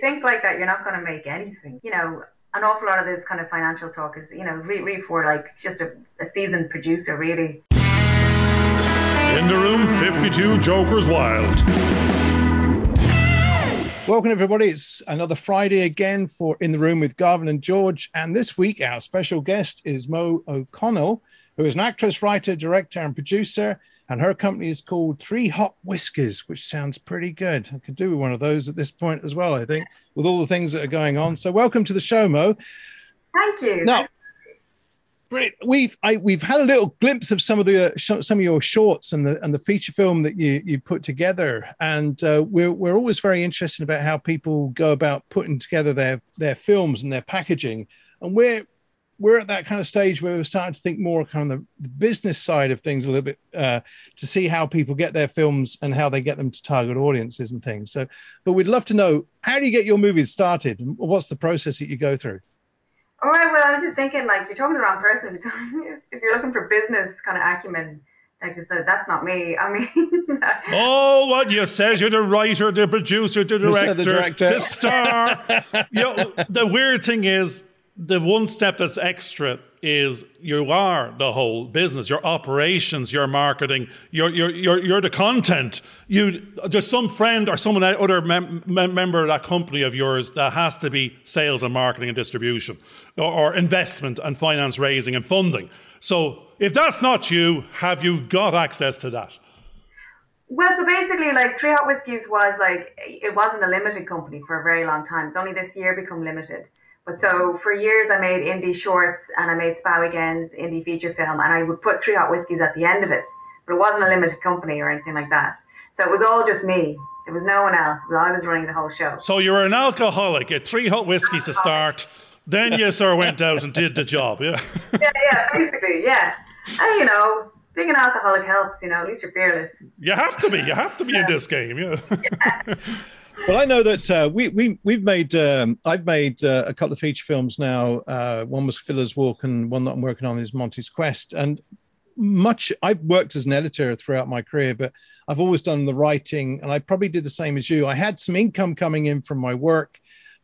think like that, you're not going to make anything. You know, an awful lot of this kind of financial talk is, you know, really, really for like just a, a seasoned producer, really. In the room, 52 Jokers Wild. Welcome, everybody. It's another Friday again for In the Room with Garvin and George. And this week, our special guest is Mo O'Connell, who is an actress, writer, director, and producer and her company is called Three Hot Whiskies, which sounds pretty good. I could do with one of those at this point as well, I think, with all the things that are going on. So, welcome to the show, Mo. Thank you. Now, we've I, we've had a little glimpse of some of the uh, some of your shorts and the and the feature film that you you put together, and uh, we're we're always very interested about how people go about putting together their their films and their packaging, and we're we're at that kind of stage where we're starting to think more kind of the, the business side of things a little bit uh, to see how people get their films and how they get them to target audiences and things. So, but we'd love to know how do you get your movies started? What's the process that you go through? All right. Well, I was just thinking, like, you're talking to the wrong person. If you're looking for business kind of acumen, like I said, that's not me. I mean, oh, what you says? You're the writer, the producer, the director, the, director. the star. you know, the weird thing is, the one step that's extra is you are the whole business, your operations, your marketing, you're, you're, the content. You, there's some friend or someone, other mem- member of that company of yours that has to be sales and marketing and distribution or, or investment and finance raising and funding. So if that's not you, have you got access to that? Well, so basically, like Three Hot Whiskies was like, it wasn't a limited company for a very long time. It's only this year become limited. But so for years, I made indie shorts and I made Spa Weekends, indie feature film, and I would put Three Hot Whiskies at the end of it. But it wasn't a limited company or anything like that. So it was all just me. There was no one else. I was running the whole show. So you were an alcoholic. at Three Hot Whiskies to start. Then you sort of went out and did the job. Yeah. yeah, yeah, basically, yeah. And you know, being an alcoholic helps. You know, at least you're fearless. You have to be. You have to be yeah. in this game. Yeah. yeah. Well, I know that uh, we we we've made um, I've made uh, a couple of feature films now. Uh, one was Fuller's Walk, and one that I'm working on is Monty's Quest. And much I've worked as an editor throughout my career, but I've always done the writing, and I probably did the same as you. I had some income coming in from my work,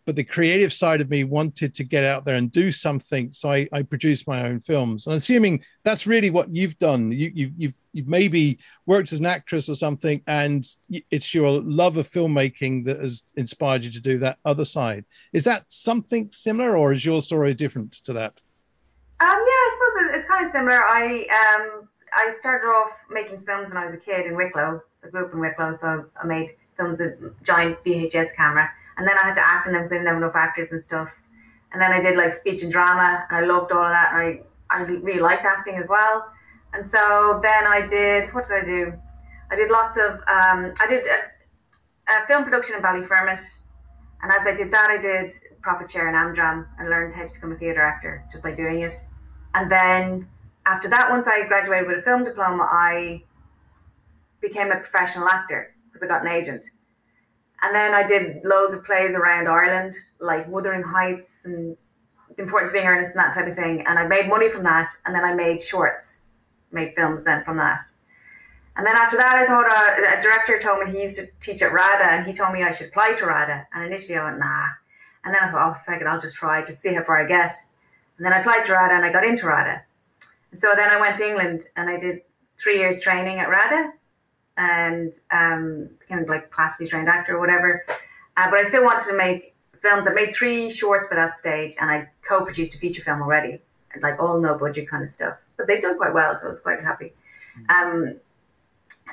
but the creative side of me wanted to get out there and do something. So I, I produced my own films. And assuming that's really what you've done, you, you, you've, you've maybe worked as an actress or something, and it's your love of filmmaking that has inspired you to do that other side. Is that something similar, or is your story different to that? Um, yeah, I suppose it's kind of similar. I um, I started off making films when I was a kid in Wicklow. I grew up in Wicklow, so I made films with giant VHS camera and then I had to act in because I didn't have enough actors and stuff. And then I did like speech and drama, and I loved all of that, and I I really liked acting as well. And so then I did what did I do? I did lots of um, I did a, a film production in Ballyfermot, and as I did that, I did profit share in Amdram and learned how to become a theatre actor just by doing it. And then after that, once I graduated with a film diploma, I became a professional actor because I got an agent. And then I did loads of plays around Ireland, like Wuthering Heights and The Importance of Being Earnest and that type of thing. And I made money from that. And then I made shorts, made films then from that. And then after that, I thought a director told me he used to teach at RADA and he told me I should apply to RADA. And initially I went, nah. And then I thought, oh, fuck it, I'll just try, just see how far I get. And then I applied to RADA and I got into RADA. And so then I went to England and I did three years training at RADA and um, became like classically trained actor or whatever. Uh, but I still wanted to make films. I made three shorts by that stage, and I co-produced a feature film already, and like all no budget kind of stuff. But they've done quite well, so I was quite happy. Um,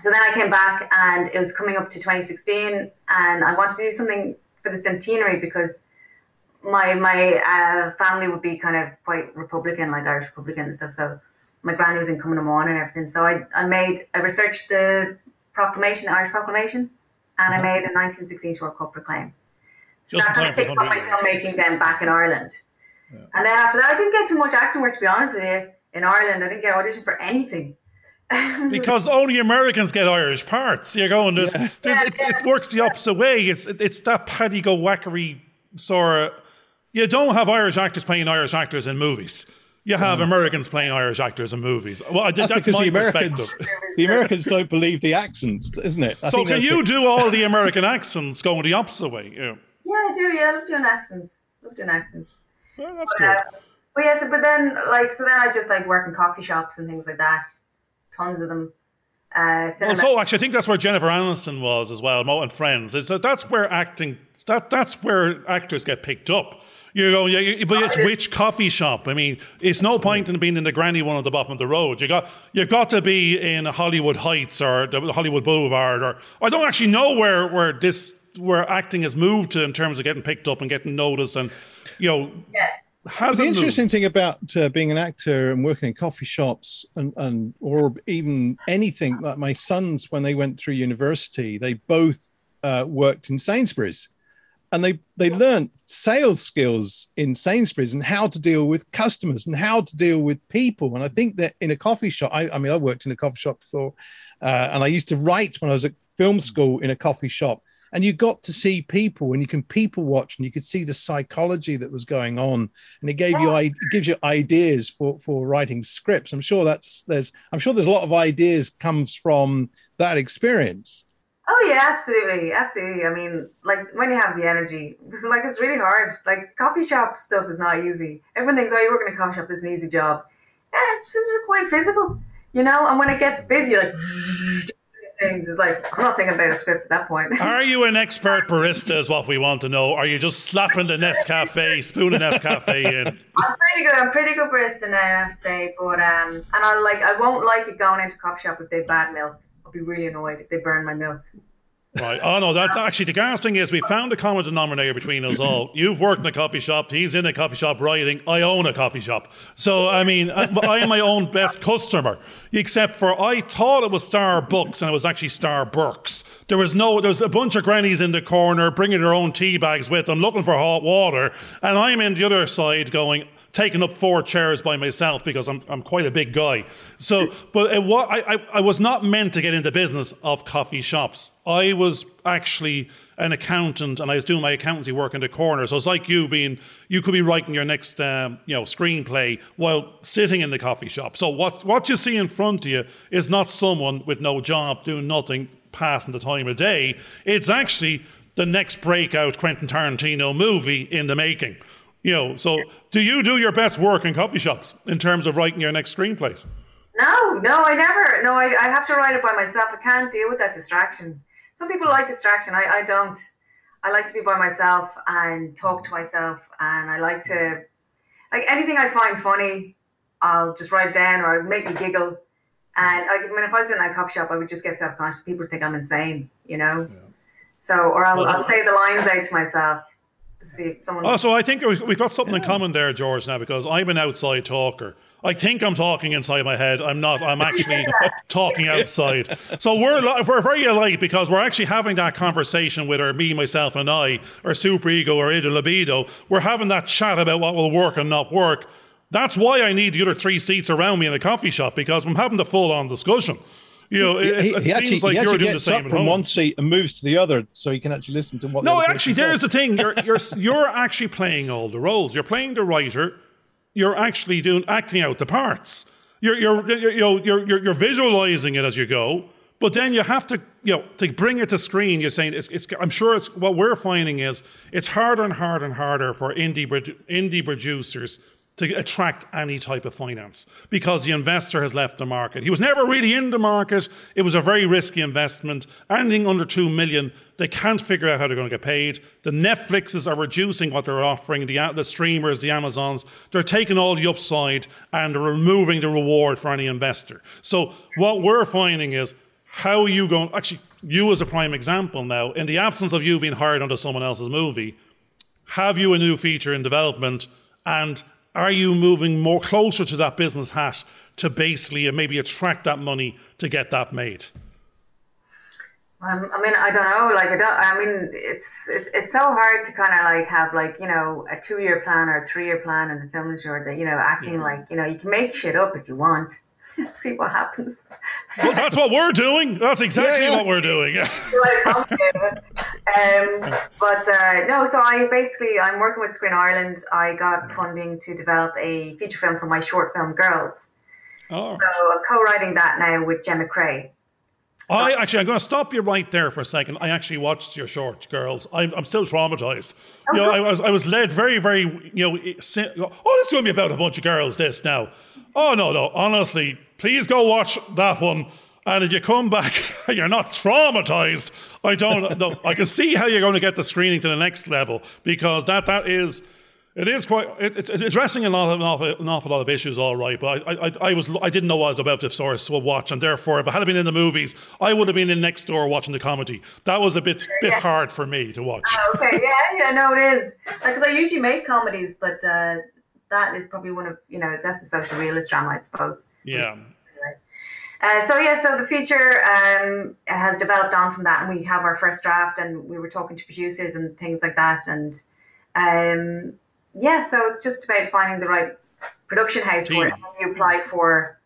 so then I came back, and it was coming up to 2016, and I wanted to do something for the centenary because my my uh, family would be kind of quite Republican, like Irish Republican and stuff. So my granny was in Cumann and everything. So I, I made I researched the proclamation, Irish proclamation, and I uh-huh. made a 1916 short Cup proclaim. So Just that kind of my filmmaking then back in Ireland. Yeah. And then after that, I didn't get too much acting work, to be honest with you. In Ireland, I didn't get audition for anything. because only Americans get Irish parts. You're going, there's, yeah. there's, yeah, it, yeah. it, works the opposite way. It's it's that paddy go wackery sort of. You don't have Irish actors playing Irish actors in movies you have mm. Americans playing Irish actors in movies. Well, that's, that's because the Americans, the Americans don't believe the accents, isn't it? I so can you do all the American accents going the opposite way? Yeah. Yeah, I do. Yeah, I love doing accents. love doing accents. Yeah, that's but, good. Uh, but yeah, so but then like so then I just like work in coffee shops and things like that. Tons of them. Uh, well, so actually, I think that's where Jennifer Aniston was as well, Mo and Friends. So that's where acting. That that's where actors get picked up. You know, yeah, but it's which coffee shop? I mean, it's no point in being in the granny one at the bottom of the road. You got you've got to be in Hollywood Heights or the Hollywood Boulevard, or I don't actually know where where this where acting has moved to in terms of getting picked up and getting noticed, and you know. Yeah. the interesting moved. thing about uh, being an actor and working in coffee shops and, and or even anything like my sons when they went through university they both uh, worked in Sainsbury's and they they learned sales skills in Sainsbury's and how to deal with customers and how to deal with people. And I think that in a coffee shop, I, I mean, I worked in a coffee shop before, uh, and I used to write when I was at film school in a coffee shop. And you got to see people, and you can people watch, and you could see the psychology that was going on, and it gave you it gives you ideas for for writing scripts. I'm sure that's there's I'm sure there's a lot of ideas comes from that experience. Oh yeah, absolutely, absolutely. I mean, like when you have the energy, like it's really hard. Like coffee shop stuff is not easy. Everyone thinks, oh, you work in a coffee shop, this is an easy job. Yeah, it's, it's quite physical, you know. And when it gets busy, like things, it's like I'm not thinking about a script at that point. Are you an expert barista? Is what we want to know. Are you just slapping the Nescafe, spoon of Nescafe in? I'm pretty good. I'm pretty good barista now, I have to say. But um, and I like I won't like it going into coffee shop if they have bad milk be really annoyed if they burn my milk. Right. Oh no, that actually the gas thing is we found a common denominator between us all. You've worked in a coffee shop. He's in a coffee shop writing. I own a coffee shop. So I mean, I, am my own best customer. Except for I thought it was Starbucks and it was actually Starbucks. There was no. There was a bunch of grannies in the corner bringing their own tea bags with them, looking for hot water, and I'm in the other side going taking up four chairs by myself because I'm, I'm quite a big guy. So, but it, I, I, I was not meant to get into business of coffee shops. I was actually an accountant and I was doing my accountancy work in the corner. So it's like you being, you could be writing your next, um, you know, screenplay while sitting in the coffee shop. So what, what you see in front of you is not someone with no job doing nothing, passing the time of day. It's actually the next breakout Quentin Tarantino movie in the making. You know, so do you do your best work in coffee shops in terms of writing your next screenplays? No, no, I never. No, I, I have to write it by myself. I can't deal with that distraction. Some people like distraction. I, I don't. I like to be by myself and talk to myself, and I like to like anything I find funny. I'll just write it down or make me giggle. And like, I mean, if I was in that coffee shop, I would just get self conscious. People think I'm insane, you know. Yeah. So, or I'll, I'll say the lines out to myself see if someone. Oh, so I think we've got something yeah. in common there, George. Now because I'm an outside talker. I think I'm talking inside my head. I'm not. I'm actually talking outside. So we're we're very alike because we're actually having that conversation with our me, myself, and I, our super ego, or id libido. We're having that chat about what will work and not work. That's why I need the other three seats around me in a coffee shop because I'm having the full on discussion. You know, it, he, it he actually, seems like you're doing the same. from one seat and moves to the other, so he can actually listen to what. No, the actually, there's the thing. You're you're you're actually playing all the roles. You're playing the writer. You're actually doing acting out the parts. You're you're you're you're you're, you're visualizing it as you go. But then you have to, you know, to bring it to screen. You're saying it's, it's. I'm sure it's what we're finding is it's harder and harder and harder for indie indie producers to attract any type of finance because the investor has left the market. He was never really in the market. It was a very risky investment. Anything under 2 million, they can't figure out how they're going to get paid. The Netflixes are reducing what they're offering, the, the streamers, the Amazons. They're taking all the upside and removing the reward for any investor. So what we're finding is how are you going, actually, you as a prime example now, in the absence of you being hired onto someone else's movie, have you a new feature in development and are you moving more closer to that business hat to basically maybe attract that money to get that made? Um, I mean, I don't know. Like, I don't. I mean, it's it's it's so hard to kind of like have like you know a two year plan or a three year plan in the film industry. That you know, acting yeah. like you know you can make shit up if you want. see what happens. well, that's what we're doing. That's exactly yeah, yeah. what we're doing. um, but uh, no, so I basically I'm working with Screen Ireland. I got funding to develop a feature film for my short film Girls. Oh. So I'm co-writing that now with Gemma Cray. I actually, I'm going to stop you right there for a second. I actually watched your short, girls. I'm, I'm still traumatized. You know, I was, I was led very, very, you know, oh, this is going to be about a bunch of girls. This now. Oh no, no. Honestly, please go watch that one. And if you come back, you're not traumatized. I don't know. I can see how you're going to get the screening to the next level because that that is it is quite. It, it's addressing a lot of, an awful, an awful, lot of issues, all right. But I, I, I was, I didn't know what I was about to source will watch, and therefore, if I had been in the movies, I would have been in next door watching the comedy. That was a bit, bit yeah. hard for me to watch. Oh, okay, yeah, yeah, no, it is because I usually make comedies, but uh, that is probably one of you know that's a social realist drama, I suppose. Yeah. Uh, so yeah, so the feature um, has developed on from that, and we have our first draft, and we were talking to producers and things like that, and um, yeah, so it's just about finding the right production house for it. And you apply for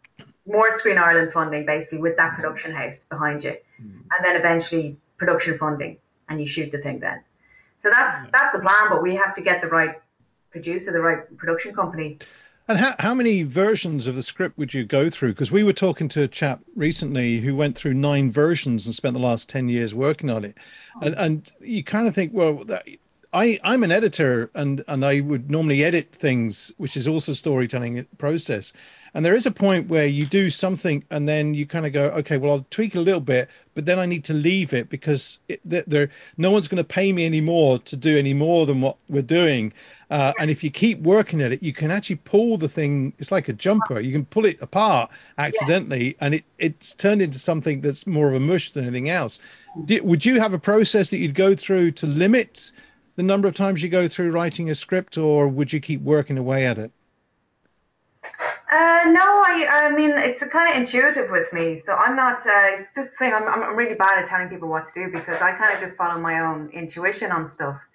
more Screen Ireland funding, basically, with that production house behind you, mm. and then eventually production funding, and you shoot the thing then. So that's mm. that's the plan, but we have to get the right producer, the right production company. And how, how many versions of the script would you go through? Because we were talking to a chap recently who went through nine versions and spent the last 10 years working on it. Oh. And, and you kind of think, well, that, I, I'm an editor and, and I would normally edit things, which is also storytelling process. And there is a point where you do something and then you kind of go, okay, well, I'll tweak a little bit, but then I need to leave it because it, there, no one's going to pay me anymore to do any more than what we're doing. Uh, and if you keep working at it, you can actually pull the thing. It's like a jumper. You can pull it apart accidentally, and it it's turned into something that's more of a mush than anything else. Did, would you have a process that you'd go through to limit the number of times you go through writing a script, or would you keep working away at it? Uh, no, I, I mean, it's kind of intuitive with me. So I'm not, uh, it's this thing, I'm, I'm really bad at telling people what to do because I kind of just follow my own intuition on stuff.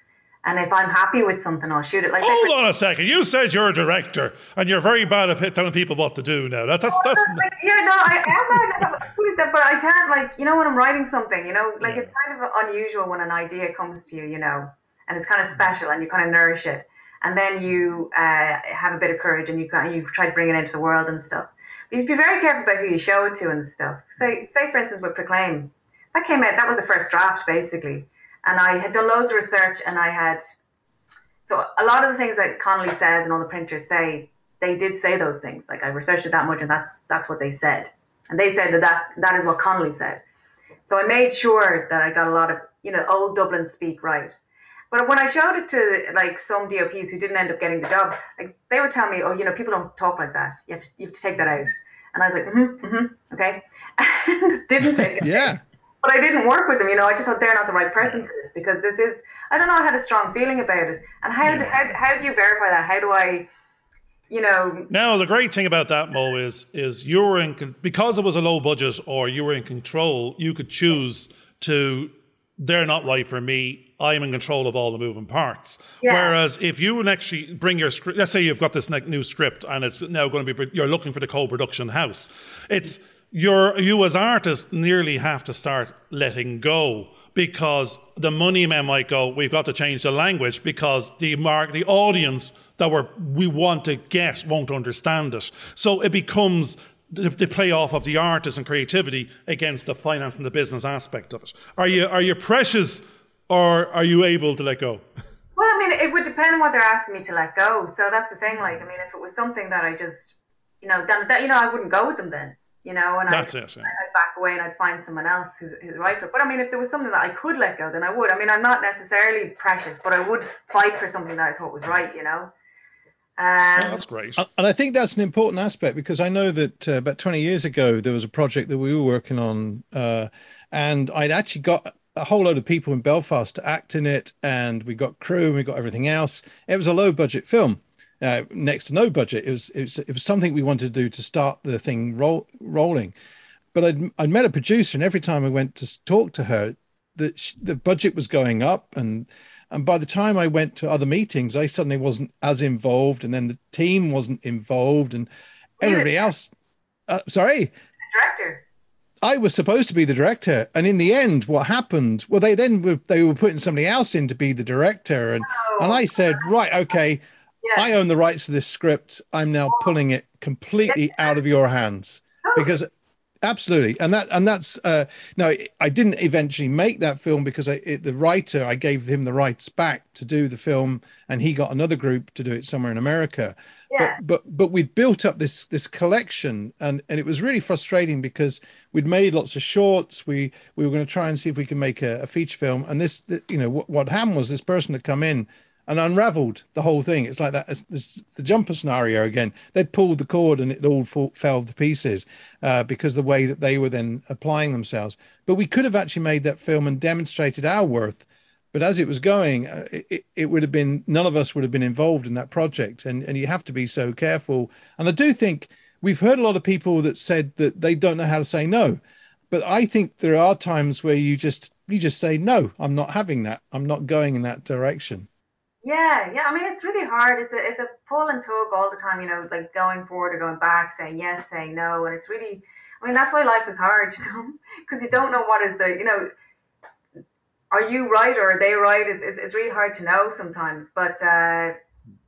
And if I'm happy with something, I'll shoot it. Like hold on a second. You said you're a director, and you're very bad at telling people what to do. Now that's that's, oh, that's like, yeah. No, I am bad, but I can't like you know when I'm writing something, you know, like yeah. it's kind of unusual when an idea comes to you, you know and it's kind of special and you kind of nourish it and then you uh, have a bit of courage and you you try to bring it into the world and stuff. But you be very careful about who you show it to and stuff. Say, say for instance, with Proclaim, that came out. That was a first draft basically, and I had done loads of research and I had. So a lot of the things that Connolly says and all the printers say, they did say those things. Like I researched it that much, and that's that's what they said. And they said that that, that is what Connolly said. So I made sure that I got a lot of you know old Dublin speak right but when I showed it to like some DOPs who didn't end up getting the job, like they would tell me, "Oh, you know, people don't talk like that. You have to, you have to take that out." And I was like, "Mm-hmm, mm-hmm okay," and didn't take it. yeah. But I didn't work with them. You know, I just thought they're not the right person for this because this is. I don't know. I had a strong feeling about it. And how yeah. how how do you verify that? How do I? You know. Now the great thing about that Mo is is you were in because it was a low budget or you were in control. You could choose to. They're not right for me I'm in control of all the moving parts. Yeah. Whereas if you actually bring your script, let's say you've got this new script and it's now going to be, you're looking for the co-production house. It's, you're, you as artists nearly have to start letting go because the money men might go, we've got to change the language because the mark, the audience that we're, we want to get won't understand it. So it becomes the, the play off of the artist and creativity against the finance and the business aspect of it. Are you, are you precious or are you able to let go? Well, I mean, it would depend on what they're asking me to let go. So that's the thing. Like, I mean, if it was something that I just, you know, then that you know, I wouldn't go with them then. You know, and that's I'd, it. Yeah. I'd back away and I'd find someone else who's, who's right for it. But I mean, if there was something that I could let go, then I would. I mean, I'm not necessarily precious, but I would fight for something that I thought was right. You know. Um, oh, that's great. And I think that's an important aspect because I know that uh, about 20 years ago, there was a project that we were working on, uh, and I'd actually got a whole load of people in Belfast to act in it, and we got crew and we got everything else. It was a low budget film, uh, next to no budget. It was, it was it was something we wanted to do to start the thing roll, rolling. But I'd I'd met a producer, and every time I went to talk to her, the the budget was going up, and and by the time I went to other meetings, I suddenly wasn't as involved, and then the team wasn't involved, and everybody else. Uh, sorry, director. I was supposed to be the director, and in the end, what happened? Well, they then were, they were putting somebody else in to be the director, and oh. and I said, right, okay, yeah. I own the rights to this script. I'm now pulling it completely out of your hands oh. because Absolutely, and that and that's uh, no. I didn't eventually make that film because I, it, the writer I gave him the rights back to do the film, and he got another group to do it somewhere in America. Yeah. But but but we'd built up this this collection, and and it was really frustrating because we'd made lots of shorts. We we were going to try and see if we could make a, a feature film, and this you know what what happened was this person had come in and unraveled the whole thing. It's like that. It's, the jumper scenario again. They'd pulled the cord and it all fall, fell to pieces uh, because the way that they were then applying themselves. But we could have actually made that film and demonstrated our worth. But as it was going, uh, it, it would have been none of us would have been involved in that project, and and you have to be so careful. And I do think we've heard a lot of people that said that they don't know how to say no, but I think there are times where you just you just say no. I'm not having that. I'm not going in that direction. Yeah, yeah. I mean, it's really hard. It's a it's a pull and tug all the time. You know, like going forward or going back, saying yes, saying no, and it's really. I mean, that's why life is hard, you know, because you don't know what is the you know. Are you right or are they right? It's it's, it's really hard to know sometimes, but uh,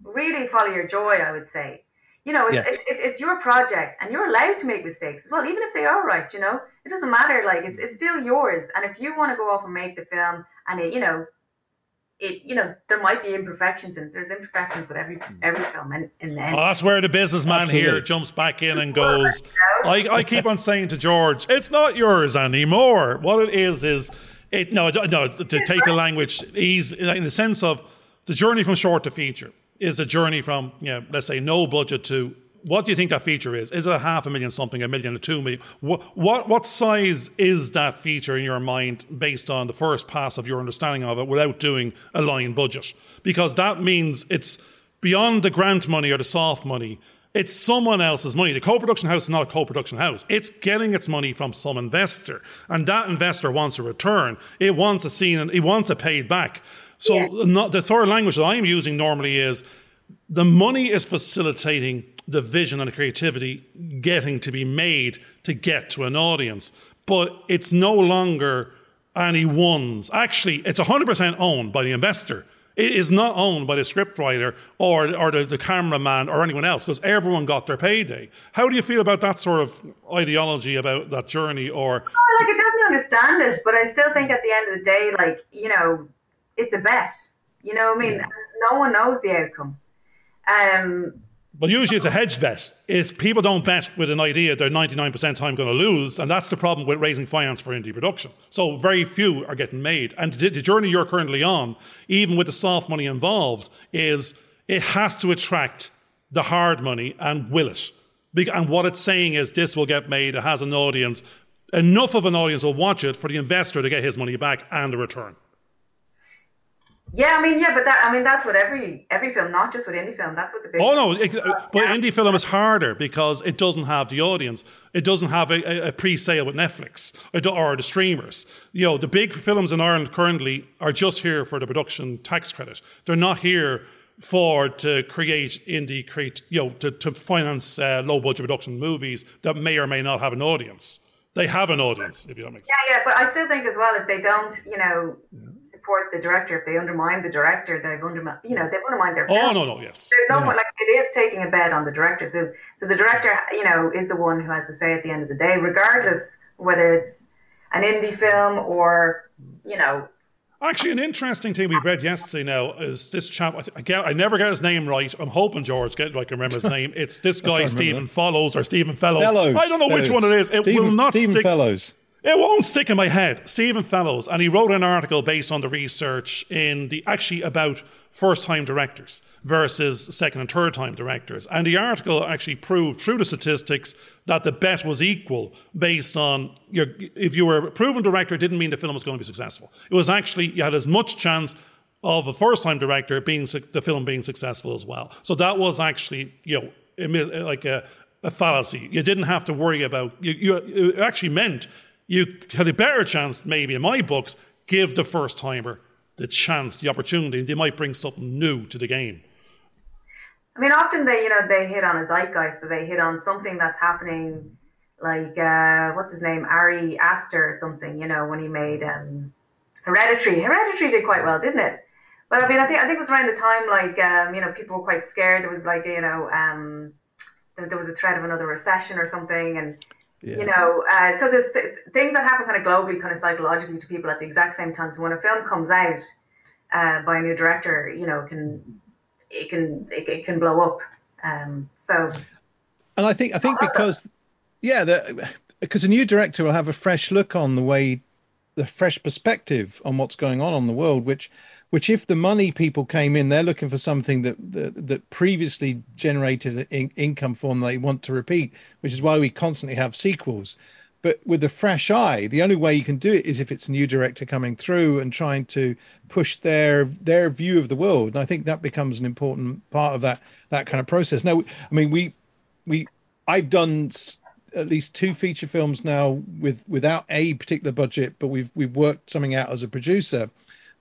really follow your joy. I would say, you know, it's, yeah. it's, it's your project, and you're allowed to make mistakes as well, even if they are right. You know, it doesn't matter. Like it's it's still yours, and if you want to go off and make the film, and it, you know, it you know there might be imperfections and there's imperfections with every hmm. every film and in the end. Well, that's where the businessman Absolutely. here jumps back in and goes I, I keep on saying to George it's not yours anymore what it is is it no no to take the language easy in the sense of the journey from short to feature is a journey from you know let's say no budget to what do you think that feature is? Is it a half a million something, a million, a two million? What, what, what size is that feature in your mind based on the first pass of your understanding of it without doing a line budget? Because that means it's beyond the grant money or the soft money. It's someone else's money. The co-production house is not a co-production house. It's getting its money from some investor. And that investor wants a return. It wants a scene and it wants it paid back. So yeah. not, the third language that I'm using normally is the money is facilitating the vision and the creativity getting to be made to get to an audience. But it's no longer anyone's. Actually, it's 100% owned by the investor. It is not owned by the scriptwriter or, or the, the cameraman or anyone else because everyone got their payday. How do you feel about that sort of ideology about that journey? Or like I definitely understand it, but I still think at the end of the day, like you know, it's a bet. You know, I mean, yeah. no one knows the outcome. Um, but usually it's a hedge bet. It's people don't bet with an idea they're 99% the time going to lose, and that's the problem with raising finance for indie production. So very few are getting made. And the, the journey you're currently on, even with the soft money involved, is it has to attract the hard money and will it. And what it's saying is this will get made, it has an audience. Enough of an audience will watch it for the investor to get his money back and a return. Yeah, I mean, yeah, but that I mean that's what every every film, not just with indie film. That's what the big. Oh no, it, but yeah. indie film is harder because it doesn't have the audience. It doesn't have a, a pre-sale with Netflix or the streamers. You know, the big films in Ireland currently are just here for the production tax credit. They're not here for to create indie create you know to, to finance uh, low budget production movies that may or may not have an audience. They have an audience, if you don't make sense. Yeah, yeah, but I still think as well if they don't, you know. Yeah support the director. If they undermine the director, they've undermined, you know, they've undermined their. Oh, film. Oh no, no, yes. There's no yeah. like it is taking a bet on the director. So, so the director, you know, is the one who has to say at the end of the day, regardless whether it's an indie film or, you know. Actually, an interesting thing we read yesterday now is this chap. I, get, I never get his name right. I'm hoping George get like I remember his name. It's this guy Stephen Follows or Stephen Fellows. Fellows. I don't know Fellows. which one it is. It Stephen, will not Stephen stick. Fellows. It won't stick in my head. Stephen Fellows, and he wrote an article based on the research in the actually about first time directors versus second and third time directors. And the article actually proved through the statistics that the bet was equal based on your if you were a proven director, it didn't mean the film was going to be successful. It was actually you had as much chance of a first time director being the film being successful as well. So that was actually, you know, like a, a fallacy. You didn't have to worry about you, you it actually meant you had a better chance, maybe in my books, give the first timer the chance, the opportunity, and they might bring something new to the game. I mean, often they, you know, they hit on a zeitgeist, so they hit on something that's happening, like uh, what's his name, Ari Aster or something. You know, when he made um, Hereditary. Hereditary did quite well, didn't it? But I mean, I think I think it was around the time like um, you know people were quite scared. There was like you know um, there, there was a threat of another recession or something, and Yeah. You know, uh, so there's th- things that happen kind of globally, kind of psychologically to people at the exact same time. So when a film comes out uh, by a new director, you know, it can it can it, it can blow up. Um, so, and I think I think because yeah, the, because a new director will have a fresh look on the way, the fresh perspective on what's going on on the world, which which if the money people came in, they're looking for something that that, that previously generated an income form they want to repeat, which is why we constantly have sequels. But with a fresh eye, the only way you can do it is if it's a new director coming through and trying to push their their view of the world. And I think that becomes an important part of that that kind of process. Now, I mean, we we I've done at least two feature films now with without a particular budget, but we've we've worked something out as a producer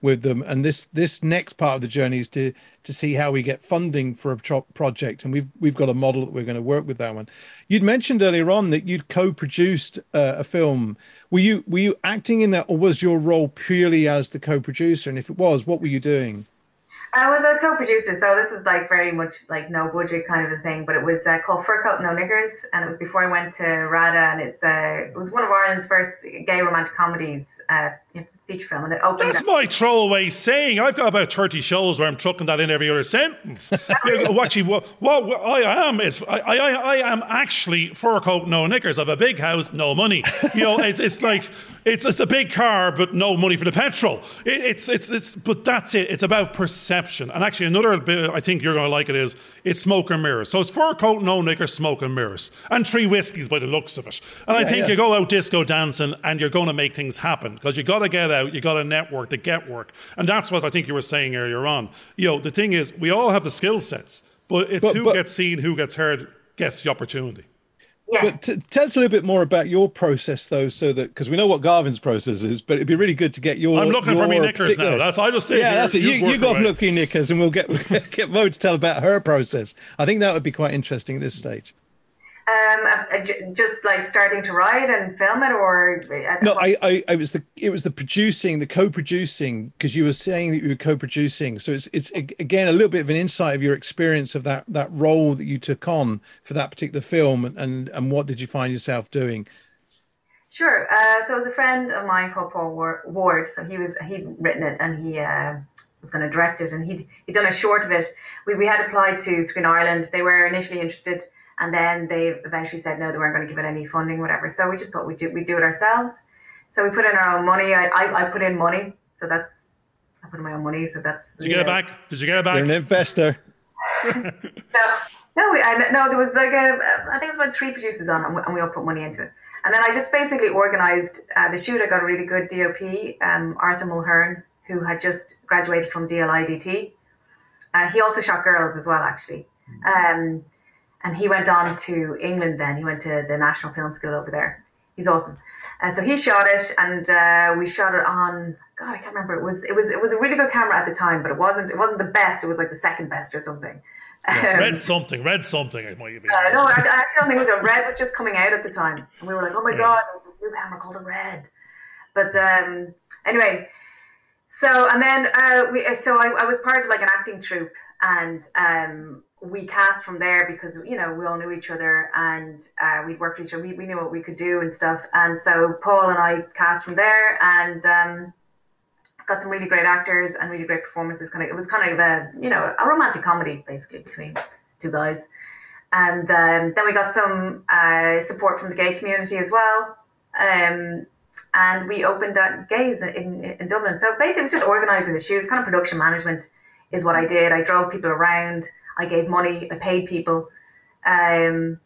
with them. And this this next part of the journey is to to see how we get funding for a pro- project. And we've we've got a model that we're going to work with that one. You'd mentioned earlier on that you'd co-produced uh, a film. Were you were you acting in that, or was your role purely as the co-producer? And if it was, what were you doing? I was a co-producer, so this is like very much like no budget kind of a thing. But it was uh, called Fur Coat No Knickers, and it was before I went to RADA, and it's uh, it was one of Ireland's first gay romantic comedies uh, feature film, and it opened. That's my throwaway saying. I've got about thirty shows where I'm trucking that in every other sentence. actually, what, what, what, I am is I, I, I am actually fur coat, no knickers. I have a big house, no money. You know, it's, it's like it's, it's a big car, but no money for the petrol. It, it's it's it's but that's it. It's about perception. And actually, another bit I think you're going to like it is it's smoke and mirrors. So it's fur coat, no knickers, smoke and mirrors, and three whiskies by the looks of it. And yeah, I think yeah. you go out disco dancing and you're going to make things happen because you got to get out, you got to network to get work. And that's what I think you were saying earlier on. You know, the thing is, we all have the skill sets, but it's but, who but, gets seen, who gets heard, gets the opportunity. Yeah. But t- tell us a little bit more about your process, though, so that because we know what Garvin's process is, but it'd be really good to get your. I'm looking your for me knickers now. That's I just say. Yeah, that's it. You, you go look for your knickers, and we'll get get Mo to tell about her process. I think that would be quite interesting at this stage. Um, just like starting to write and film it, or uh, no? I, I, I was the it was the producing, the co-producing, because you were saying that you were co-producing. So it's it's again a little bit of an insight of your experience of that that role that you took on for that particular film, and and what did you find yourself doing? Sure. Uh, so it was a friend of mine called Paul Ward. So he was he'd written it and he uh, was going to direct it, and he'd he'd done a short of it. We we had applied to Screen Ireland. They were initially interested and then they eventually said no, they weren't going to give it any funding, whatever. So we just thought we'd do, we'd do it ourselves. So we put in our own money. I, I, I put in money. So that's, I put in my own money. So that's. Did you get it back? Did you get it back? You're an investor. no, no, we, I, no, there was like a, I think it was about three producers on and we, and we all put money into it. And then I just basically organized uh, the shoot. I got a really good DOP, um, Arthur Mulhern, who had just graduated from DLIDT. Uh, he also shot girls as well, actually. Um, and he went on to England. Then he went to the National Film School over there. He's awesome. And so he shot it, and uh, we shot it on. God, I can't remember. It was it was it was a really good camera at the time, but it wasn't it wasn't the best. It was like the second best or something. Yeah, um, red something, red something. It might be. Uh, no, I, I, actually don't think it was a red. Was just coming out at the time, and we were like, "Oh my yeah. god, there's this new camera called a red." But um, anyway, so and then uh, we, so I, I was part of like an acting troupe, and um, we cast from there because you know we all knew each other and uh, we'd worked with each other. We, we knew what we could do and stuff. And so Paul and I cast from there and um, got some really great actors and really great performances. Kind of, it was kind of a you know a romantic comedy basically between two guys. And um, then we got some uh, support from the gay community as well. Um, and we opened at GAZE in, in Dublin. So basically, it was just organising the shoots, kind of production management is what I did. I drove people around. I gave money. I paid people. Um,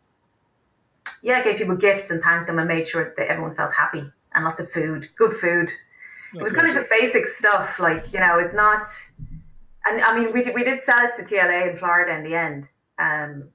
yeah, I gave people gifts and thanked them and made sure that everyone felt happy and lots of food, good food. That's it was kind of just basic stuff, like you know, it's not. And I mean, we did, we did sell it to TLA in Florida in the end. Um,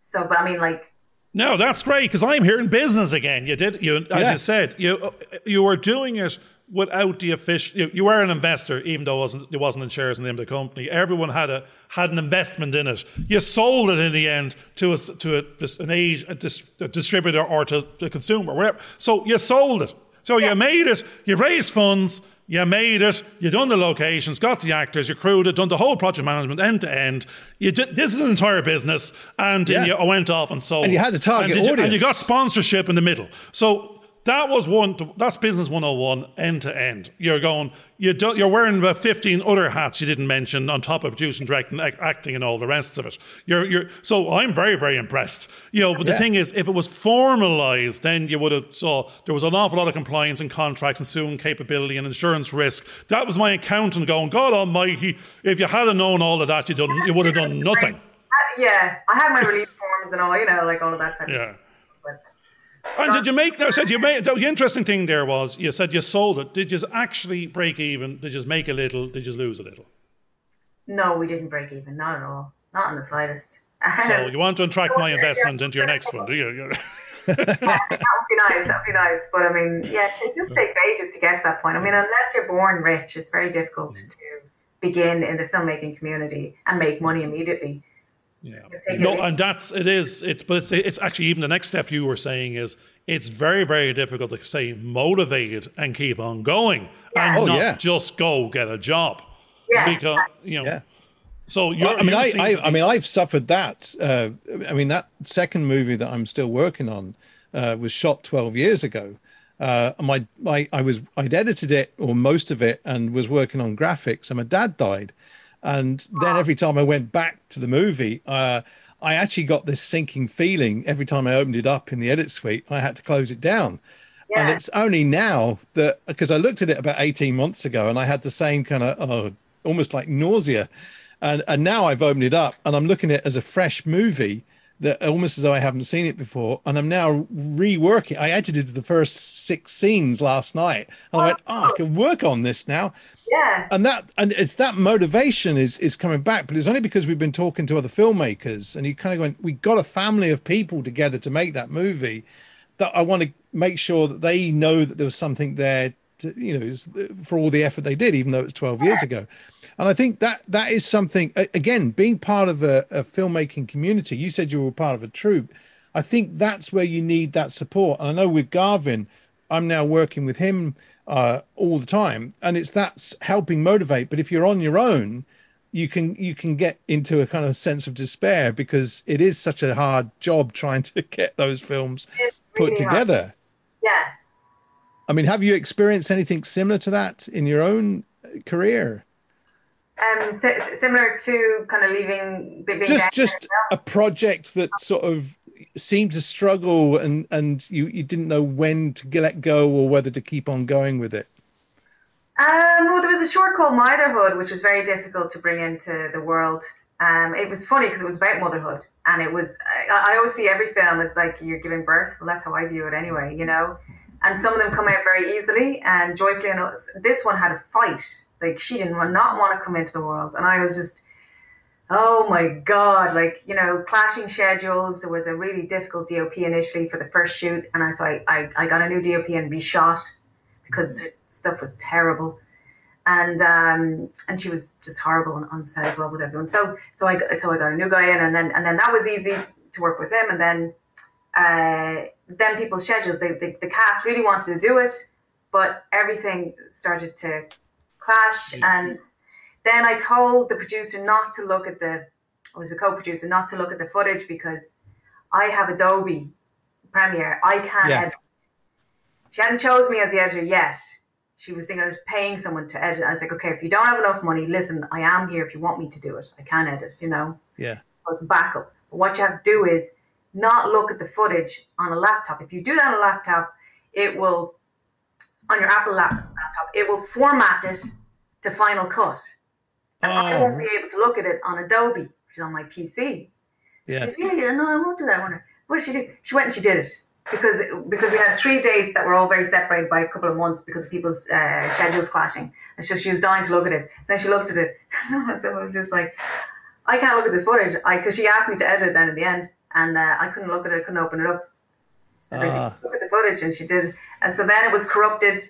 so, but I mean, like. No, that's great because I'm here in business again. You did, you as yeah. you said, you you were doing it without the official, you, you, were an investor, even though it wasn't, it wasn't in shares in the name of the company. Everyone had a had an investment in it. You sold it in the end to a, to a, an age, a, dis, a distributor or to a consumer, whatever. So you sold it. So yeah. you made it. You raised funds. You made it. You done the locations, got the actors, you crewed it, done the whole project management end to end. You did, this is an entire business, and yeah. you went off and sold. And you had a target and audience, you, and you got sponsorship in the middle. So that was one. That's business 101 end to end. You're going. You do, you're wearing about 15 other hats you didn't mention on top of producing, directing, acting, and all the rest of it. You're you're. So I'm very very impressed. You know, but the yeah. thing is, if it was formalized, then you would have saw there was an awful lot of compliance and contracts and suing capability and insurance risk. That was my accountant going, God Almighty! If you hadn't known all of that, you done you would have done nothing. Yeah, I had my release forms and all, you know, like all of that type yeah. of stuff. And did you make? No, said you made. The interesting thing there was you said you sold it. Did you actually break even? Did you make a little? Did you lose a little? No, we didn't break even. Not at all. Not in the slightest. So you want to attract my investment into your next one, do you? yeah, that would be nice. That would be nice. But I mean, yeah, it just takes ages to get to that point. I mean, unless you're born rich, it's very difficult mm. to begin in the filmmaking community and make money immediately. Yeah. No, and that's it is. It's but it's it's actually even the next step you were saying is it's very very difficult to stay motivated and keep on going yeah. and oh, not yeah. just go get a job. Yeah. Because you know. Yeah. So well, I mean, I, I, I, mean, I've suffered that. Uh, I mean, that second movie that I'm still working on uh, was shot 12 years ago. Uh, my, my, I was, I'd edited it or most of it and was working on graphics, and my dad died. And then every time I went back to the movie, uh, I actually got this sinking feeling every time I opened it up in the edit suite. I had to close it down. Yeah. And it's only now that because I looked at it about 18 months ago and I had the same kind of oh, almost like nausea. And, and now I've opened it up and I'm looking at it as a fresh movie that almost as though I haven't seen it before. And I'm now reworking. I edited the first six scenes last night. And I went, oh, I can work on this now. Yeah. And that and it's that motivation is is coming back, but it's only because we've been talking to other filmmakers and you kind of went, we got a family of people together to make that movie that I want to make sure that they know that there was something there to, you know, for all the effort they did, even though it was 12 years ago. And I think that that is something again, being part of a, a filmmaking community, you said you were part of a troupe. I think that's where you need that support. And I know with Garvin, I'm now working with him uh, all the time, and it's that's helping motivate. But if you're on your own, you can you can get into a kind of sense of despair because it is such a hard job trying to get those films really put together. Hard. Yeah. I mean, have you experienced anything similar to that in your own career? Um, similar to kind of leaving, just just a project that sort of seemed to struggle and and you you didn't know when to let go or whether to keep on going with it? Um, well there was a short called motherhood which was very difficult to bring into the world. Um, it was funny because it was about motherhood and it was I, I, always see every film as like you're giving birth. Well that's how i view it anyway you know and some of them come out very easily and joyfully and this one had a fight like she didn't not want to come into the world and i was just Oh my God, like, you know, clashing schedules. There was a really difficult DOP initially for the first shoot. And I, so I, I, I got a new DOP and reshot because stuff was terrible. And um, and she was just horrible on, on set as well with everyone. So so I so I got a new guy in, and then and then that was easy to work with him. And then uh, then people's schedules, they, they, the cast really wanted to do it, but everything started to clash and then I told the producer not to look at the, I was a co-producer, not to look at the footage because I have Adobe Premiere. I can't yeah. edit. She hadn't chose me as the editor yet. She was thinking of paying someone to edit. I was like, okay, if you don't have enough money, listen, I am here if you want me to do it. I can edit, you know? Yeah. As backup. But what you have to do is not look at the footage on a laptop. If you do that on a laptop, it will, on your Apple laptop, it will format it to Final Cut and oh. I won't be able to look at it on Adobe, which is on my PC. Yeah. She said, yeah, yeah, no, I won't do that. one. What did she do? She went and she did it because because we had three dates that were all very separated by a couple of months because of people's uh, schedules clashing, and so she was dying to look at it. Then she looked at it, so I was just like, I can't look at this footage. I because she asked me to edit it then in the end, and uh, I couldn't look at it, I couldn't open it up. I was like, ah. look at the footage, and she did, and so then it was corrupted.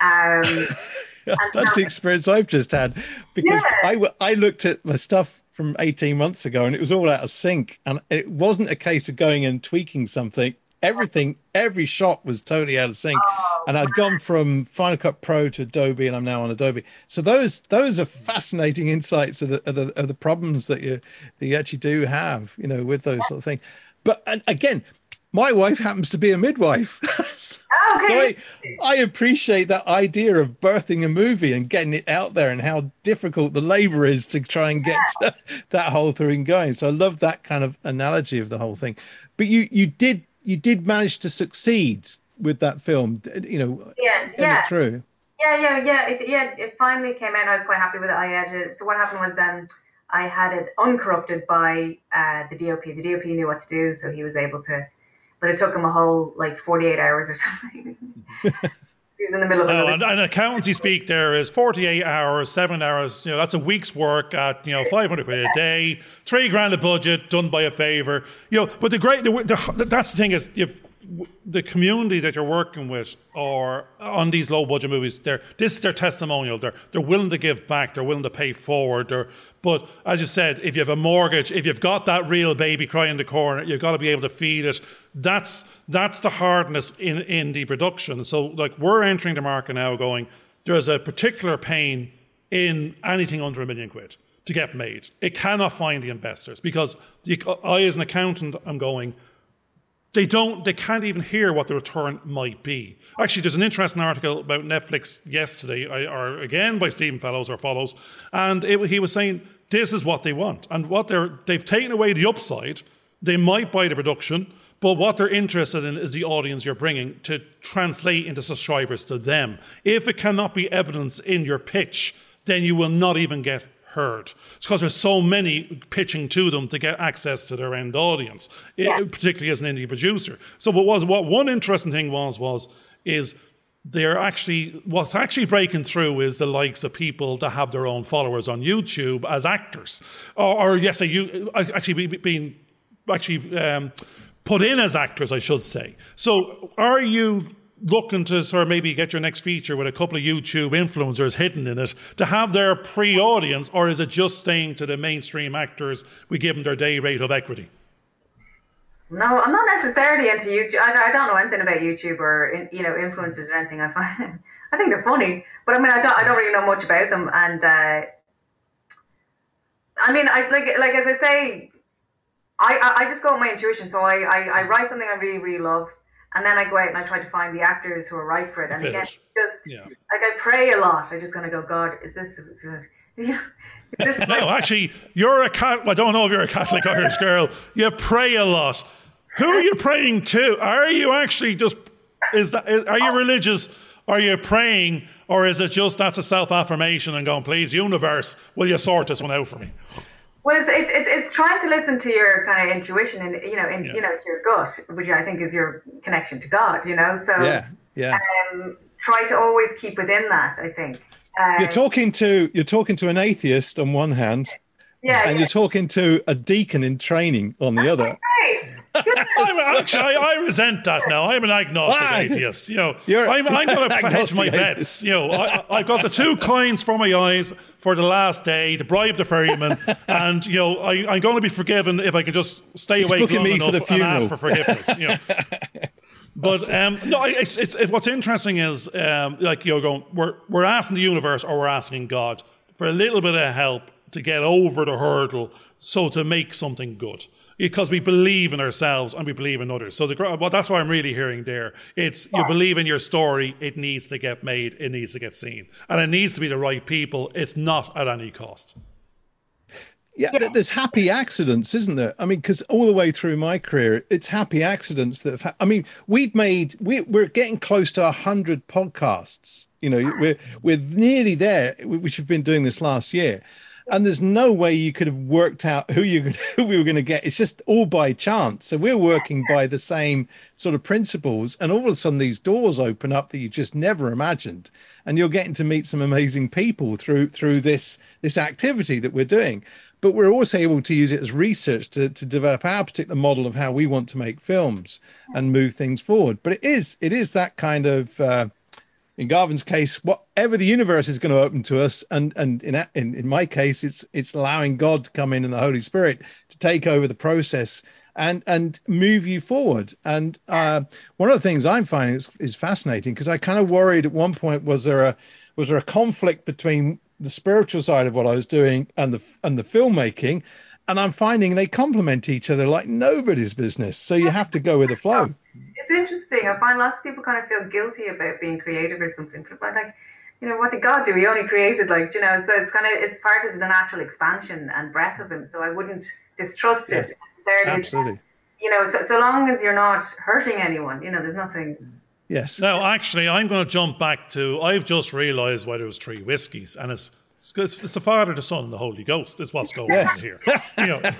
Um, That's the experience I've just had because yeah. I, I looked at my stuff from 18 months ago and it was all out of sync. And it wasn't a case of going and tweaking something. Everything, every shot was totally out of sync. Oh, and I'd gone from Final Cut Pro to Adobe, and I'm now on Adobe. So those those are fascinating insights of the of the, of the problems that you that you actually do have, you know, with those sort of things. But and again, my wife happens to be a midwife. okay. so I, I appreciate that idea of birthing a movie and getting it out there and how difficult the labor is to try and get yeah. that whole thing going. So I love that kind of analogy of the whole thing. But you you did you did manage to succeed with that film, you know, yeah, yeah. through. Yeah, yeah, yeah. It, yeah, it finally came in. I was quite happy with it. I edited. So what happened was, um, I had it uncorrupted by uh, the DOP. The DOP knew what to do, so he was able to but it took him a whole like 48 hours or something. he was in the middle of it. and, and accountancy speak there is 48 hours, seven hours. You know, that's a week's work at you know 500 quid a day, three grand a budget done by a favor. You know, but the great, the, the, that's the thing is, if the community that you're working with or on these low budget movies, they're, this is their testimonial. They're, they're willing to give back. They're willing to pay forward. But as you said, if you have a mortgage, if you've got that real baby crying in the corner, you've got to be able to feed it. That's, that's the hardness in, in the production. So like we're entering the market now going, there's a particular pain in anything under a million quid to get made. It cannot find the investors because the, I, as an accountant, I'm going, they don't, they can't even hear what the return might be. Actually, there's an interesting article about Netflix yesterday, or again by Stephen Fellows or Follows, and it, he was saying this is what they want, and what they're they've taken away the upside. They might buy the production, but what they're interested in is the audience you're bringing to translate into subscribers to them. If it cannot be evidence in your pitch, then you will not even get heard. It's because there's so many pitching to them to get access to their end audience, yeah. it, particularly as an indie producer. So what was what one interesting thing was was is they're actually what's actually breaking through is the likes of people that have their own followers on YouTube as actors, or, or yes, you actually being actually um, put in as actors, I should say. So are you looking to sort of maybe get your next feature with a couple of YouTube influencers hidden in it to have their pre audience, or is it just staying to the mainstream actors? We give them their day rate of equity. No, I'm not necessarily into YouTube. I, I don't know anything about YouTube or you know influencers or anything. I find I think they're funny, but I mean I don't I don't really know much about them. And uh, I mean I like like as I say, I I, just go with my intuition. So I, I I write something I really really love and then I go out and I try to find the actors who are right for it. And again, just yeah. like I pray a lot. I just kind of go, God, is this? Is no, actually, you're a cat. I don't know if you're a Catholic Irish girl. You pray a lot. Who are you praying to? Are you actually just? Is that? Are you religious? Are you praying, or is it just that's a self affirmation and going, please, universe, will you sort this one out for me? Well, it's, it's, it's, trying to listen to your kind of intuition and, you know, in, yeah. you know, to your gut, which I think is your connection to God, you know? So, yeah, yeah. Um, try to always keep within that, I think. Um, you're talking to, you're talking to an atheist on one hand. Yeah, and yeah. you're talking to a deacon in training on the other. I'm, actually, I, I, resent that now. I'm an agnostic ah, atheist. You know, I'm, I'm going to hedge my bets. You know, I, have got the two coins for my eyes for the last day to bribe the ferryman, and you know, I, am going to be forgiven if I can just stay He's awake long enough and ask for forgiveness. You know. But um, no, it's, it's, it's, what's interesting is um, like you're going, we're we're asking the universe or we're asking God for a little bit of help to get over the hurdle, so to make something good because we believe in ourselves and we believe in others. So the, well, that's what I'm really hearing there. It's you believe in your story. It needs to get made. It needs to get seen, and it needs to be the right people. It's not at any cost. Yeah, yeah. there's happy accidents, isn't there? I mean, because all the way through my career, it's happy accidents that have. Ha- I mean, we've made we, we're getting close to a hundred podcasts. You know, we're we're nearly there, which have been doing this last year and there's no way you could have worked out who you who we were going to get. It's just all by chance. So we're working by the same sort of principles, and all of a sudden these doors open up that you just never imagined, and you're getting to meet some amazing people through through this this activity that we're doing. But we're also able to use it as research to, to develop our particular model of how we want to make films and move things forward. But it is it is that kind of uh, in Gavin's case, whatever the universe is going to open to us, and and in in, in my case, it's it's allowing God to come in and the Holy Spirit to take over the process and and move you forward. And uh, one of the things I'm finding is, is fascinating because I kind of worried at one point was there a was there a conflict between the spiritual side of what I was doing and the and the filmmaking, and I'm finding they complement each other like nobody's business. So you have to go with the flow. It's interesting. I find lots of people kind of feel guilty about being creative or something. But like, you know, what did God do? He only created like, you know, so it's kind of it's part of the natural expansion and breath of Him. So I wouldn't distrust yes, it necessarily. Absolutely. You know, so so long as you're not hurting anyone, you know, there's nothing. Yes. Now, actually, I'm going to jump back to. I've just realised why there was three whiskies, and it's it's, it's the Father, the Son, and the Holy Ghost is what's going yes. on here. You know.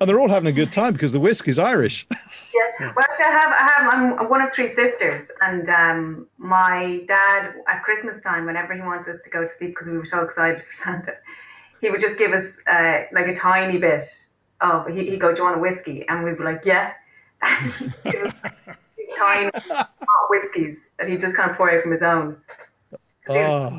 and they're all having a good time because the whiskey's Irish. yeah. Well, actually, I have, I have, I'm one of three sisters, and um, my dad at Christmas time, whenever he wanted us to go to sleep because we were so excited for Santa, he would just give us uh, like a tiny bit of. He, he'd go, "Do you want a whiskey?" And we'd be like, "Yeah." tiny hot whiskeys that he just kind of pour out from his own. Oh.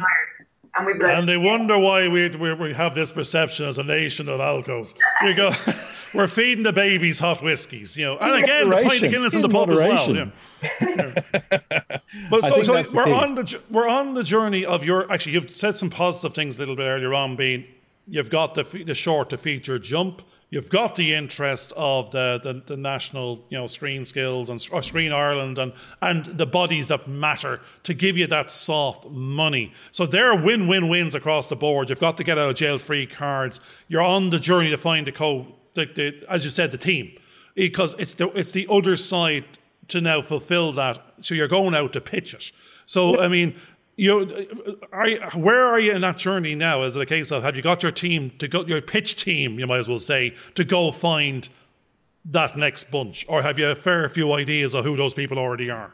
And, we and they wonder why we, we, we have this perception as a nation of alcos. You go, we're feeding the babies hot whiskies, you know. And again, the pint of Guinness in, the pub moderation. as well. Yeah. But so, so we're on the we're on the journey of your. Actually, you've said some positive things a little bit earlier on. Being you've got the the short to feature jump you've got the interest of the, the, the, national you know screen skills and or screen Ireland and and the bodies that matter to give you that soft money. So there are win win wins across the board. You've got to get out of jail free cards. You're on the journey to find the co the, the, as you said the team because it's the it's the other side to now fulfill that. So you're going out to pitch it. So I mean you are where are you in that journey now? Is it a case of have you got your team to go your pitch team, you might as well say, to go find that next bunch, or have you a fair few ideas of who those people already are?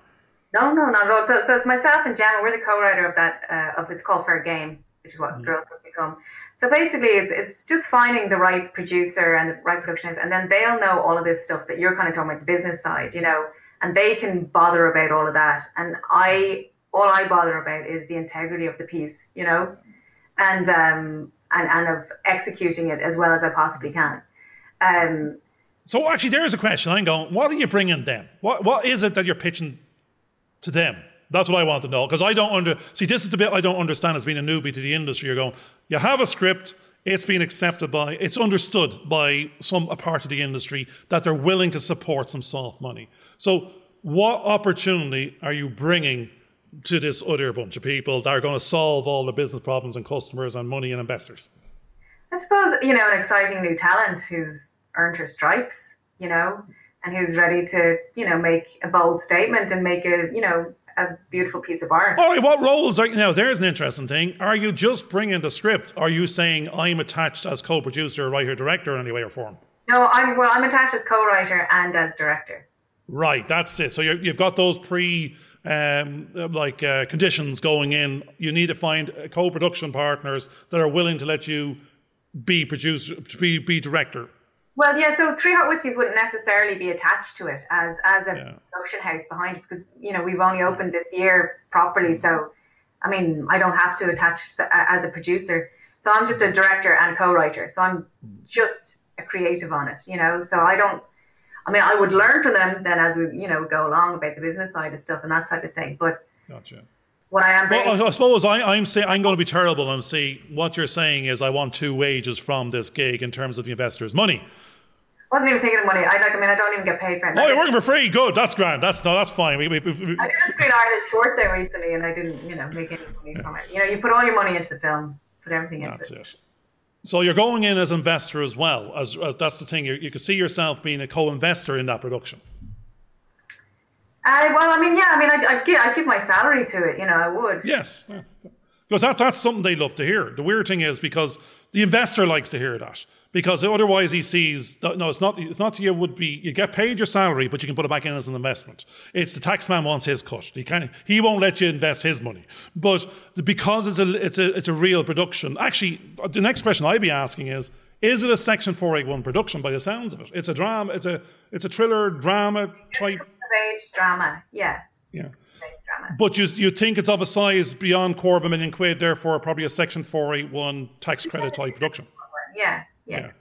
No, no, not at all. So, so it's myself and Gemma. We're the co-writer of that. Uh, of it's called Fair Game, which is what mm. Girls Has Become. So basically, it's it's just finding the right producer and the right production house, and then they'll know all of this stuff that you're kind of talking about the business side, you know, and they can bother about all of that. And I all I bother about is the integrity of the piece, you know, and um, and and of executing it as well as I possibly can. Um, so actually, there's a question. I'm going. What are you bringing them? What what is it that you're pitching to them? That's what I want to know because I don't under see. This is the bit I don't understand as being a newbie to the industry. You're going. You have a script. It's been accepted by. It's understood by some a part of the industry that they're willing to support some soft money. So, what opportunity are you bringing? To this other bunch of people that are going to solve all the business problems and customers and money and investors? I suppose, you know, an exciting new talent who's earned her stripes, you know, and who's ready to, you know, make a bold statement and make a, you know, a beautiful piece of art. All right, what roles are you now? There's an interesting thing. Are you just bringing the script? Are you saying I'm attached as co-producer, writer, director in any way or form? No, I'm well. I'm attached as co-writer and as director. Right, that's it. So you have got those pre um, like uh, conditions going in. You need to find co-production partners that are willing to let you be producer, be be director. Well, yeah. So Three Hot Whiskies wouldn't necessarily be attached to it as as a yeah. production house behind it because you know we've only opened this year properly. So, I mean, I don't have to attach as a producer. So I'm just a director and co-writer. So I'm just a creative on it. You know. So I don't I mean, I would learn from them then as we, you know, go along about the business side of stuff and that type of thing. But gotcha. What I am. Well, I suppose I, am saying I'm going to be terrible and say what you're saying is I want two wages from this gig in terms of the investor's money. I wasn't even thinking of money. I like. I mean, I don't even get paid for it. Oh, you're working for free. Good. That's grand. That's no. That's fine. We, we, we, I did a Screen Ireland short there recently, and I didn't, you know, make any money from it. You know, you put all your money into the film, put everything into that's it. it. So you're going in as investor as well. As, as that's the thing. You, you can see yourself being a co-investor in that production. Uh, well, I mean, yeah. I mean, I'd, I'd, give, I'd give my salary to it. You know, I would. Yes, because that, that's something they love to hear. The weird thing is because the investor likes to hear that because otherwise he sees no it's not it's not you would be you get paid your salary but you can put it back in as an investment. It's the taxman wants his cut. He can he won't let you invest his money. But because it's a it's a it's a real production actually the next question I'd be asking is is it a section 481 production by the sounds of it? It's a drama it's a it's a thriller drama type. Age drama yeah. Yeah. But you, you think it's of a size beyond quarter of a million quid, therefore probably a Section 481 tax credit type production. Yeah, yeah. yeah.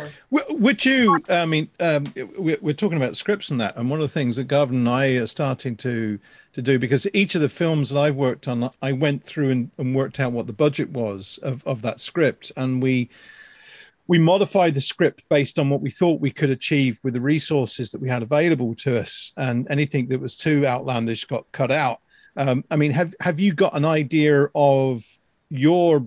So. Would you? I mean, um, we're talking about scripts and that, and one of the things that Gavin and I are starting to to do because each of the films that I've worked on, I went through and, and worked out what the budget was of of that script, and we we modified the script based on what we thought we could achieve with the resources that we had available to us, and anything that was too outlandish got cut out. Um, I mean, have have you got an idea of your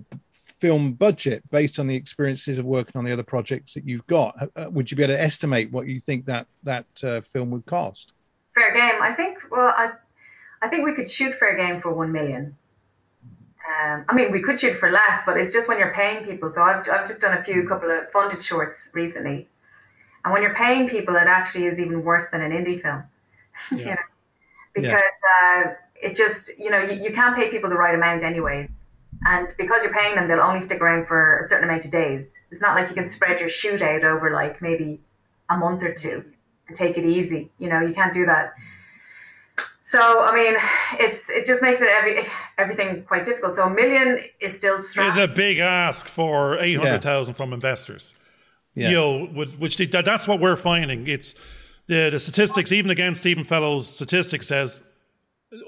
film budget based on the experiences of working on the other projects that you've got? Uh, would you be able to estimate what you think that that uh, film would cost? Fair game. I think. Well, I I think we could shoot fair game for one million. Um, I mean, we could shoot for less, but it's just when you're paying people. So I've, I've just done a few couple of funded shorts recently. And when you're paying people, it actually is even worse than an indie film. Yeah. you know? Because yeah. uh, it just, you know, you, you can't pay people the right amount anyways. And because you're paying them, they'll only stick around for a certain amount of days. It's not like you can spread your shoot out over like maybe a month or two and take it easy. You know, you can't do that. So I mean, it's it just makes it every everything quite difficult. So a million is still strong. It's a big ask for eight hundred thousand yeah. from investors. Yeah. You know, which that's what we're finding. It's the the statistics, even against Stephen Fellow's statistics, says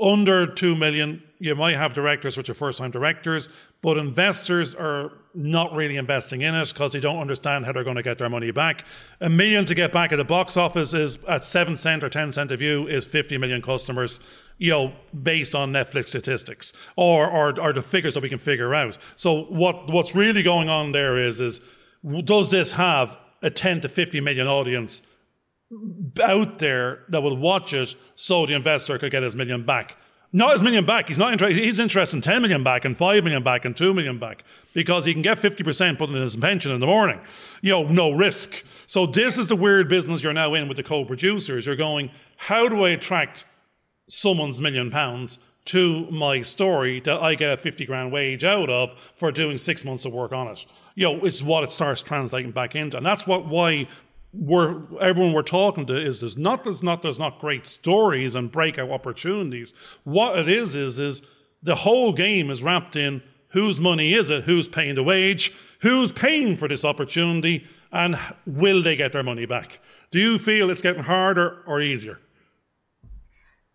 under 2 million, you might have directors which are first time directors, but investors are not really investing in it because they don't understand how they're going to get their money back. A million to get back at the box office is at 7 cent or 10 cent a view is 50 million customers, you know, based on Netflix statistics or, or, or the figures that we can figure out. So what, what's really going on there is, is does this have a 10 to 50 million audience out there that will watch it so the investor could get his million back. Not his million back. He's not interested. He's interested in 10 million back and 5 million back and 2 million back because he can get 50% put in his pension in the morning. You know, no risk. So this is the weird business you're now in with the co-producers. You're going, how do I attract someone's million pounds to my story that I get a 50 grand wage out of for doing six months of work on it? You know, it's what it starts translating back into. And that's what why we're everyone we're talking to is there's not there's not there's not great stories and breakout opportunities. What it is is is the whole game is wrapped in whose money is it, who's paying the wage, who's paying for this opportunity, and will they get their money back? Do you feel it's getting harder or easier?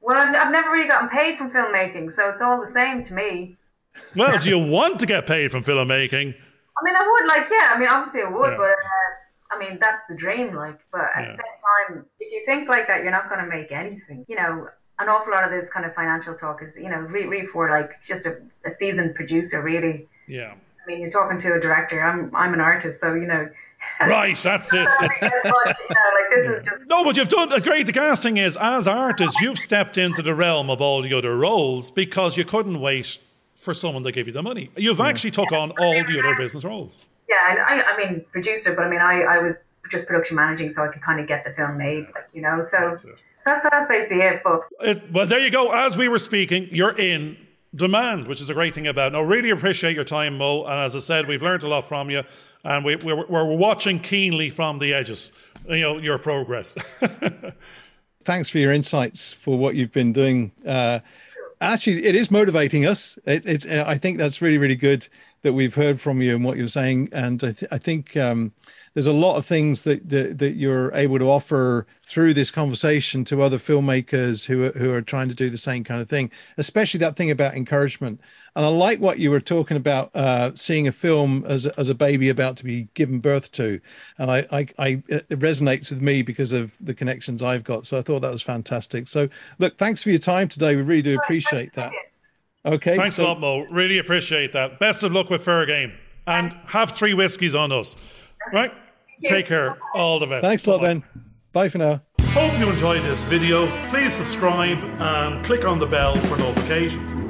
Well, I've, I've never really gotten paid from filmmaking, so it's all the same to me. Well, do you want to get paid from filmmaking? I mean, I would like, yeah. I mean, obviously, I would, yeah. but uh, I mean, that's the dream, like, but at yeah. the same time, if you think like that, you're not going to make anything. You know, an awful lot of this kind of financial talk is, you know, really, really for like just a, a seasoned producer, really. Yeah. I mean, you're talking to a director. I'm, I'm an artist, so you know. Right, that's it. much, you know, like this is just no, but you've done great. The casting is as artists, you've stepped into the realm of all the other roles because you couldn't wait for someone to give you the money. You've yeah. actually took on all the other business roles. Yeah, and I, I mean, producer, but I mean, I, I was just production managing, so I could kind of get the film made, like you know. So that's, that's, that's basically it. But it, well, there you go. As we were speaking, you're in demand, which is a great thing about. It. No, really appreciate your time, Mo. And as I said, we've learned a lot from you, and we, we're, we're watching keenly from the edges. You know your progress. Thanks for your insights for what you've been doing. Uh, actually, it is motivating us. It, it's. I think that's really, really good that we've heard from you and what you're saying. And I, th- I think um, there's a lot of things that, that, that you're able to offer through this conversation to other filmmakers who are, who are trying to do the same kind of thing, especially that thing about encouragement. And I like what you were talking about, uh, seeing a film as a, as a baby about to be given birth to, and I, I, I it resonates with me because of the connections I've got. So I thought that was fantastic. So look, thanks for your time today. We really do appreciate that. Okay. Thanks so, a lot, Mo. Really appreciate that. Best of luck with fair game. And have three whiskies on us. Right? Take care. All the best. Thanks a lot, Ben. Bye for now. Hope you enjoyed this video. Please subscribe and click on the bell for notifications.